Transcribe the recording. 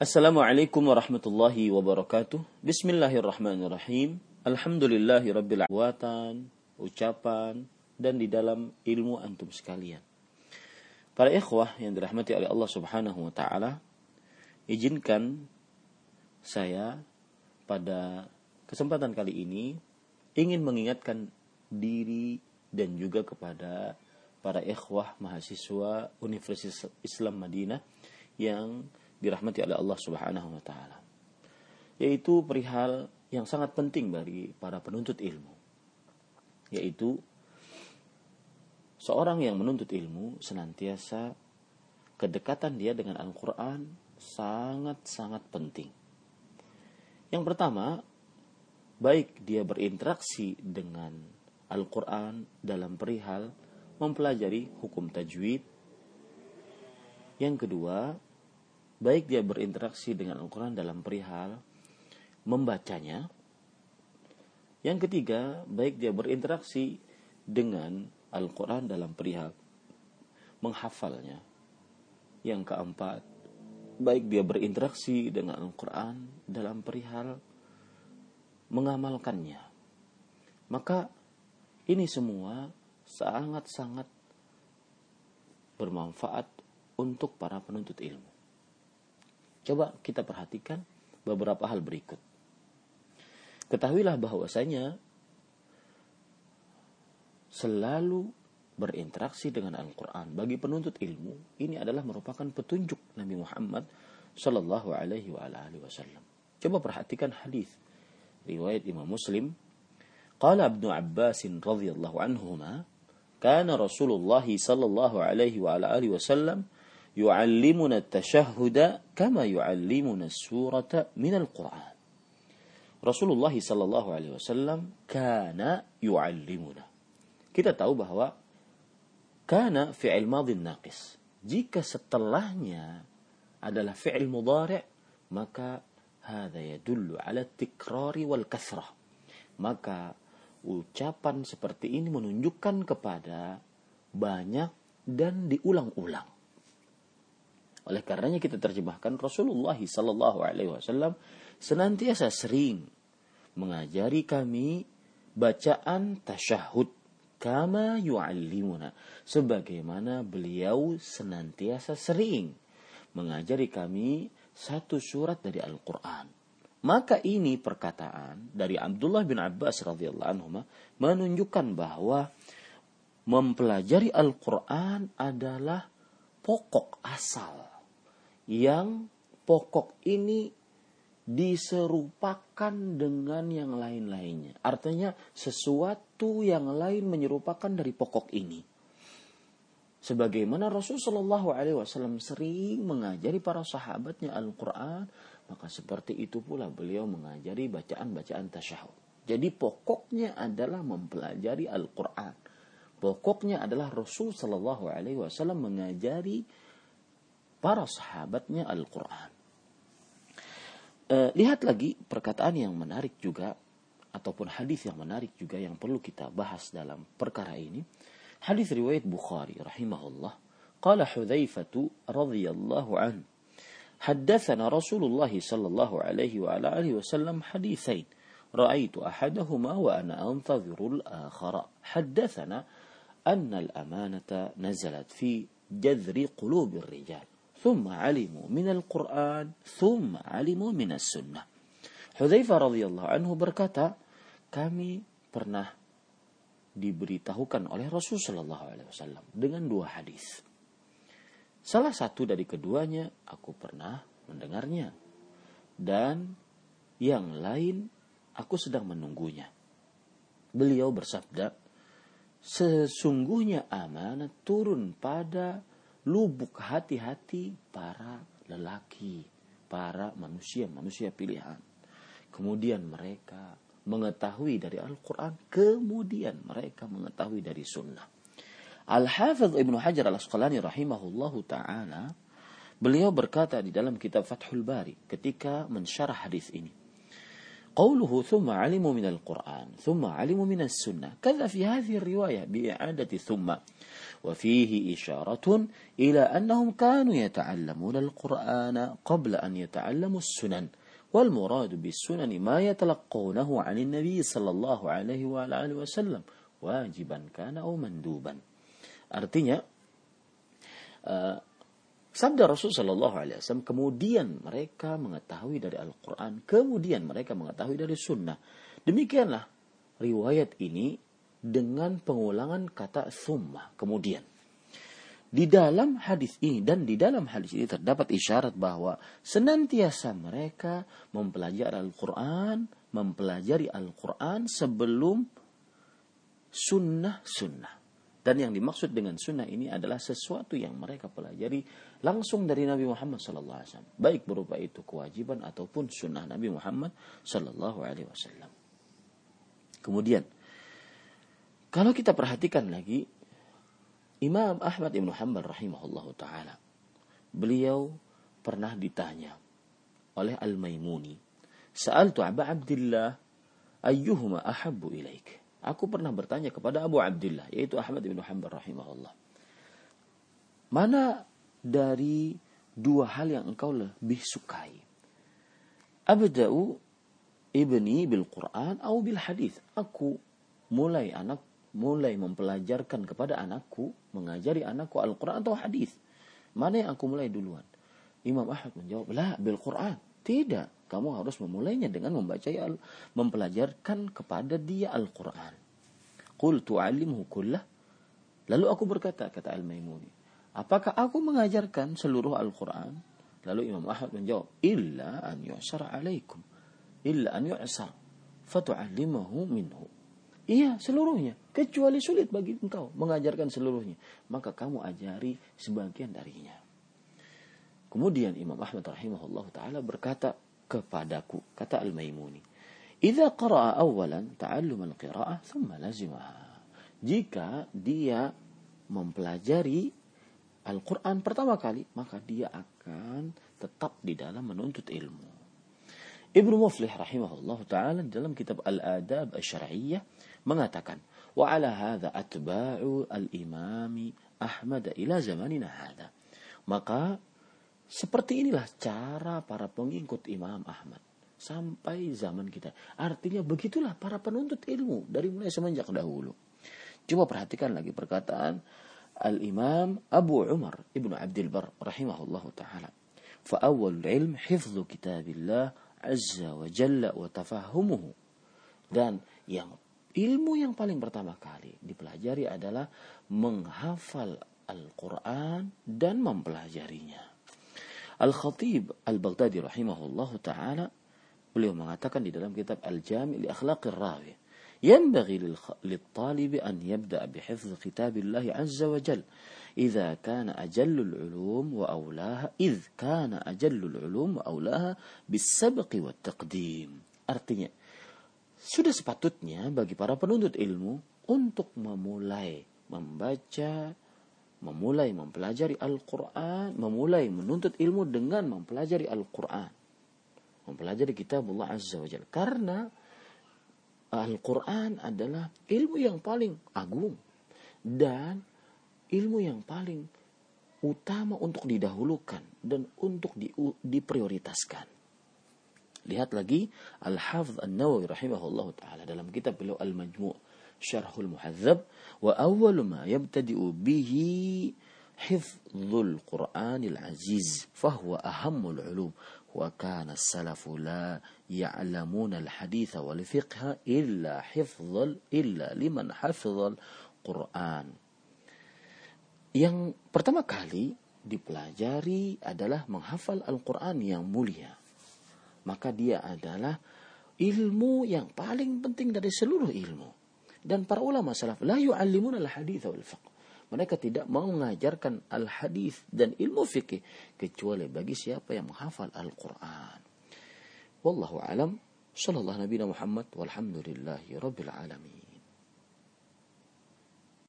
Assalamualaikum warahmatullahi wabarakatuh. Bismillahirrahmanirrahim. Alhamdulillahi rabbil ucapan, dan di dalam ilmu antum sekalian. Para ikhwah yang dirahmati oleh Allah subhanahu wa ta'ala, izinkan saya pada kesempatan kali ini ingin mengingatkan diri dan juga kepada para ikhwah mahasiswa Universitas Islam Madinah yang dirahmati oleh Allah Subhanahu wa taala. Yaitu perihal yang sangat penting bagi para penuntut ilmu. Yaitu seorang yang menuntut ilmu senantiasa kedekatan dia dengan Al-Qur'an sangat-sangat penting. Yang pertama, baik dia berinteraksi dengan Al-Quran dalam perihal mempelajari hukum tajwid. Yang kedua, baik dia berinteraksi dengan Al-Quran dalam perihal membacanya. Yang ketiga, baik dia berinteraksi dengan Al-Quran dalam perihal menghafalnya. Yang keempat, baik dia berinteraksi dengan Al-Quran dalam perihal mengamalkannya. Maka ini semua sangat-sangat bermanfaat untuk para penuntut ilmu. Coba kita perhatikan beberapa hal berikut. Ketahuilah bahwasanya selalu berinteraksi dengan Al-Quran bagi penuntut ilmu ini adalah merupakan petunjuk Nabi Muhammad Shallallahu Alaihi Wasallam. Coba perhatikan hadis riwayat Imam Muslim. Qala Ibnu Abbas radhiyallahu anhuma, kana Rasulullah sallallahu alaihi wa alihi wasallam yu'allimuna at-tashahhuda kama yu'allimuna surata min al-Qur'an. Rasulullah sallallahu alaihi wasallam kana yu'allimuna. Kita tahu bahwa kana fi'il madhi naqis. Jika setelahnya adalah fi'il mudhari' maka yadullu ala tikrari wal kasrah. Maka ucapan seperti ini menunjukkan kepada banyak dan diulang-ulang oleh karenanya kita terjemahkan Rasulullah Sallallahu Alaihi Wasallam senantiasa sering mengajari kami bacaan tasyahud kama yu'allimuna sebagaimana beliau senantiasa sering mengajari kami satu surat dari Al-Qur'an. Maka ini perkataan dari Abdullah bin Abbas radhiyallahu anhu menunjukkan bahwa mempelajari Al-Qur'an adalah pokok asal yang pokok ini diserupakan dengan yang lain-lainnya. Artinya sesuatu yang lain menyerupakan dari pokok ini. Sebagaimana Rasulullah SAW sering mengajari para sahabatnya Al-Quran, maka seperti itu pula beliau mengajari bacaan-bacaan tasyahud. Jadi pokoknya adalah mempelajari Al-Quran. Pokoknya adalah Rasul Shallallahu Alaihi Wasallam mengajari para sahabatnya Al-Quran. E, lihat lagi perkataan yang menarik juga ataupun hadis yang menarik juga yang perlu kita bahas dalam perkara ini. Hadis riwayat Bukhari rahimahullah. Qala Hudzaifah radhiyallahu an. حدثنا رسول الله صلى الله عليه وعلى آله وسلم حديثين رأيت أحدهما وأنا أنتظر الآخر حدثنا أن الأمانة نزلت في جذر قلوب الرجال ثم علموا من القرآن ثم علموا من السنة Hudzaifah radhiyallahu anhu berkata, kami pernah diberitahukan oleh Rasul Shallallahu alaihi wasallam dengan dua hadis. Salah satu dari keduanya aku pernah mendengarnya dan yang lain aku sedang menunggunya. Beliau bersabda, sesungguhnya amanat turun pada lubuk hati-hati para lelaki, para manusia-manusia pilihan. Kemudian mereka mengetahui dari Al-Quran, kemudian mereka mengetahui dari sunnah. Al-Hafidh Ibnu Hajar al-Asqalani rahimahullahu ta'ala, beliau berkata di dalam kitab Fathul Bari ketika mensyarah hadis ini. قوله ثم علموا من القرآن ثم علموا من السنة كذا في هذه الرواية بإعادة ثم وفيه إشارة إلى أنهم كانوا يتعلمون القرآن قبل أن يتعلموا السنن والمراد بالسنن ما يتلقونه عن النبي صلى الله عليه وآله وسلم واجبا كان أو مندوبا artinya uh, sabda Rasul Shallallahu Alaihi Wasallam kemudian mereka mengetahui dari Al-Quran kemudian mereka mengetahui dari Sunnah demikianlah riwayat ini dengan pengulangan kata summa kemudian di dalam hadis ini dan di dalam hadis ini terdapat isyarat bahwa senantiasa mereka mempelajari Al-Quran, mempelajari Al-Quran sebelum sunnah-sunnah. Dan yang dimaksud dengan sunnah ini adalah sesuatu yang mereka pelajari langsung dari Nabi Muhammad SAW. Baik berupa itu kewajiban ataupun sunnah Nabi Muhammad SAW. Kemudian, kalau kita perhatikan lagi Imam Ahmad Ibn Hanbal rahimahullah ta'ala. Beliau pernah ditanya oleh Al-Maimuni. Sa'altu Aba Abdullah ayyuhuma ahabbu ilaik. Aku pernah bertanya kepada Abu Abdullah yaitu Ahmad Ibn Hanbal rahimahullah. Mana dari dua hal yang engkau lebih sukai? Abda'u ibni bil Quran atau bil hadis. Aku mulai anak mulai mempelajarkan kepada anakku, mengajari anakku Al-Quran atau hadis. Mana yang aku mulai duluan? Imam Ahmad menjawab, lah bil Quran. Tidak, kamu harus memulainya dengan membaca mempelajarkan kepada dia Al-Quran. Qul tu'allimhu kullah. Lalu aku berkata, kata Al-Maimuni, apakah aku mengajarkan seluruh Al-Quran? Lalu Imam Ahmad menjawab, illa an yu'sar alaikum. Illa an yu'sar. Fatu'allimahu minhu Iya, seluruhnya. Kecuali sulit bagi engkau mengajarkan seluruhnya. Maka kamu ajari sebagian darinya. Kemudian Imam Ahmad rahimahullah ta'ala berkata kepadaku, kata Al-Maimuni, Iza qara'a awalan ta'allum al-qira'ah thumma lazimaha. Jika dia mempelajari Al-Quran pertama kali, maka dia akan tetap di dalam menuntut ilmu. Ibnu Muflih rahimahullah ta'ala dalam kitab Al-Adab Al-Syar'iyyah mengatakan wa ala atba'u al-imami Ahmad ila maka seperti inilah cara para pengikut Imam Ahmad sampai zaman kita. Artinya begitulah para penuntut ilmu dari mulai semenjak dahulu. Coba perhatikan lagi perkataan Al-Imam Abu Umar Ibnu Abdul Bar rahimahullah taala. Fa awwal ilm hifdzu kitabillah azza wa jalla wa tafahumuhu dan yang ilmu yang paling pertama kali dipelajari adalah menghafal Al-Quran dan mempelajarinya. Al-Khatib Al-Baghdadi rahimahullah ta'ala beliau mengatakan di dalam kitab Al-Jami' li akhlaqir rawi ينبغي للطالب أن يبدأ بحفظ كتاب الله عز وجل إذا كان أجل العلوم وأولاها إذ كان أجل العلوم وأولاها بالسبق والتقديم artinya sudah sepatutnya bagi para penuntut ilmu untuk memulai membaca, memulai mempelajari Al-Quran, memulai menuntut ilmu dengan mempelajari Al-Quran. Mempelajari kitab Allah Azza wa Jalla. Karena Al-Quran adalah ilmu yang paling agung. Dan ilmu yang paling utama untuk didahulukan dan untuk di, diprioritaskan. Lihat lagi Al-Hafidh An-Nawawi rahimahullah taala dalam kitab beliau Al-Majmu' Syarhul Muhadzab wa awwal ma yabtadi'u bihi hifdzul Qur'anil Aziz fahuwa ahammul ulum as-salafu la ya'lamuna al-hadith wal fiqh illa hifdzal illa liman hafizal Qur'an yang pertama kali dipelajari adalah menghafal Al-Quran yang mulia maka dia adalah ilmu yang paling penting dari seluruh ilmu. Dan para ulama salaf la yu'allimun al-hadith wal fiqh. Mereka tidak mengajarkan al-hadis dan ilmu fikih kecuali bagi siapa yang menghafal Al-Qur'an. Wallahu alam. Sallallahu Nabi Muhammad walhamdulillahi rabbil alamin.